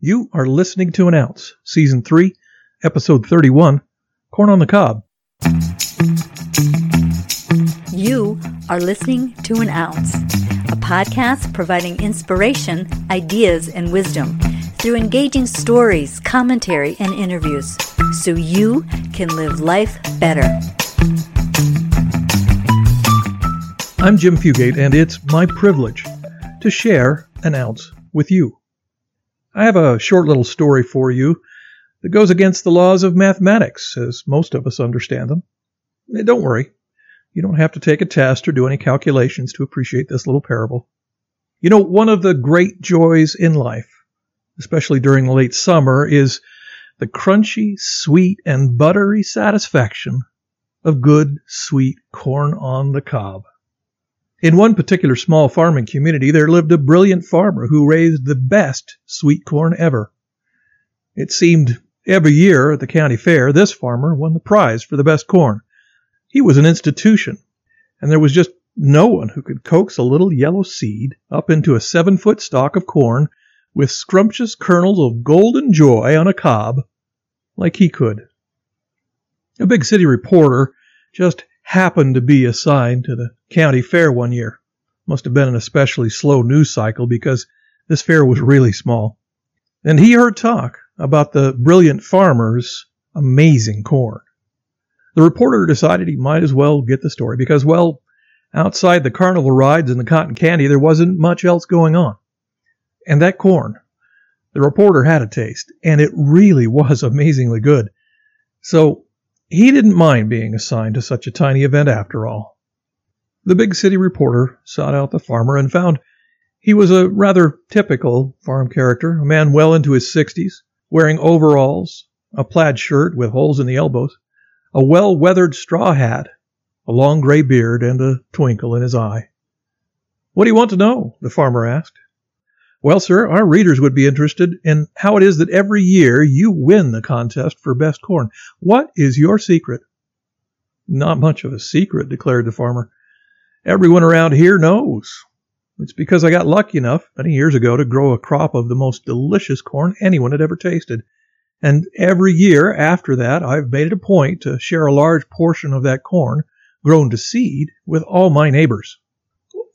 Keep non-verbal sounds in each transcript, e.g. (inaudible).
You are listening to An Ounce, Season 3, Episode 31 Corn on the Cob. You are listening to An Ounce, a podcast providing inspiration, ideas, and wisdom through engaging stories, commentary, and interviews so you can live life better. I'm Jim Fugate, and it's my privilege to share an ounce with you. I have a short little story for you that goes against the laws of mathematics, as most of us understand them. Eh, don't worry, you don't have to take a test or do any calculations to appreciate this little parable. You know, one of the great joys in life, especially during the late summer, is the crunchy, sweet, and buttery satisfaction of good, sweet corn on the cob. In one particular small farming community, there lived a brilliant farmer who raised the best sweet corn ever. It seemed every year at the county fair, this farmer won the prize for the best corn. He was an institution, and there was just no one who could coax a little yellow seed up into a seven foot stalk of corn with scrumptious kernels of golden joy on a cob like he could. A big city reporter just happened to be assigned to the county fair one year. Must have been an especially slow news cycle because this fair was really small. And he heard talk about the brilliant farmer's amazing corn. The reporter decided he might as well get the story because, well, outside the carnival rides and the cotton candy, there wasn't much else going on. And that corn, the reporter had a taste, and it really was (laughs) amazingly good. So he didn't mind being assigned to such a tiny event after all. The big city reporter sought out the farmer and found he was a rather typical farm character, a man well into his sixties, wearing overalls, a plaid shirt with holes in the elbows, a well weathered straw hat, a long gray beard, and a twinkle in his eye. What do you want to know? the farmer asked. Well, sir, our readers would be interested in how it is that every year you win the contest for best corn. What is your secret? Not much of a secret, declared the farmer. Everyone around here knows. It's because I got lucky enough many years ago to grow a crop of the most delicious corn anyone had ever tasted. And every year after that, I've made it a point to share a large portion of that corn, grown to seed, with all my neighbors.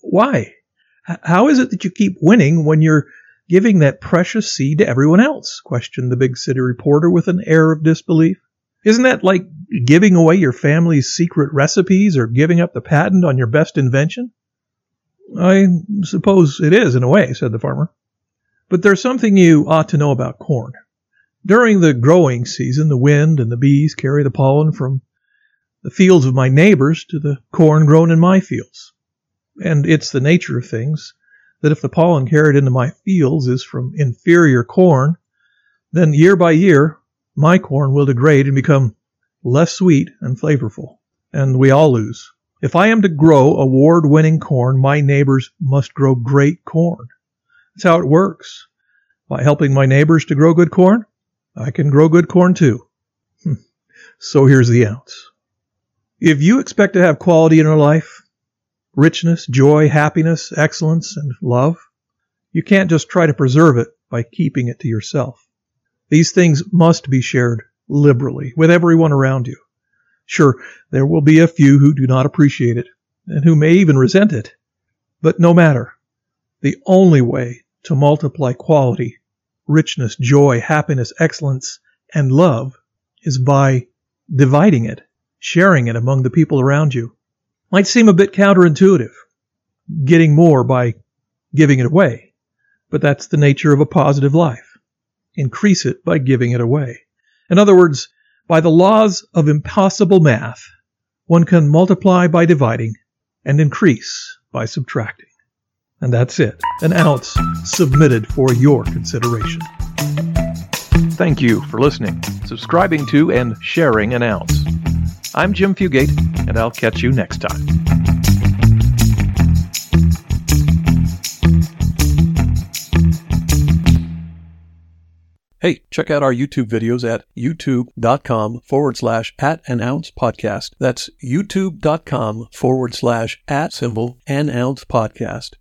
Why? How is it that you keep winning when you're giving that precious seed to everyone else? questioned the big city reporter with an air of disbelief. Isn't that like giving away your family's secret recipes or giving up the patent on your best invention? I suppose it is in a way, said the farmer. But there's something you ought to know about corn. During the growing season, the wind and the bees carry the pollen from the fields of my neighbors to the corn grown in my fields and it's the nature of things that if the pollen carried into my fields is from inferior corn, then year by year my corn will degrade and become less sweet and flavorful, and we all lose. If I am to grow award winning corn, my neighbors must grow great corn. That's how it works. By helping my neighbors to grow good corn, I can grow good corn too. Hmm. so here's the ounce. If you expect to have quality in your life, richness, joy, happiness, excellence, and love. You can't just try to preserve it by keeping it to yourself. These things must be shared liberally with everyone around you. Sure, there will be a few who do not appreciate it and who may even resent it. But no matter. The only way to multiply quality, richness, joy, happiness, excellence, and love is by dividing it, sharing it among the people around you. Might seem a bit counterintuitive, getting more by giving it away. But that's the nature of a positive life. Increase it by giving it away. In other words, by the laws of impossible math, one can multiply by dividing and increase by subtracting. And that's it. An ounce submitted for your consideration. Thank you for listening, subscribing to, and sharing an ounce. I'm Jim Fugate, and I'll catch you next time. Hey, check out our YouTube videos at youtube.com forward slash at an ounce podcast. That's youtube.com forward slash at symbol an ounce podcast.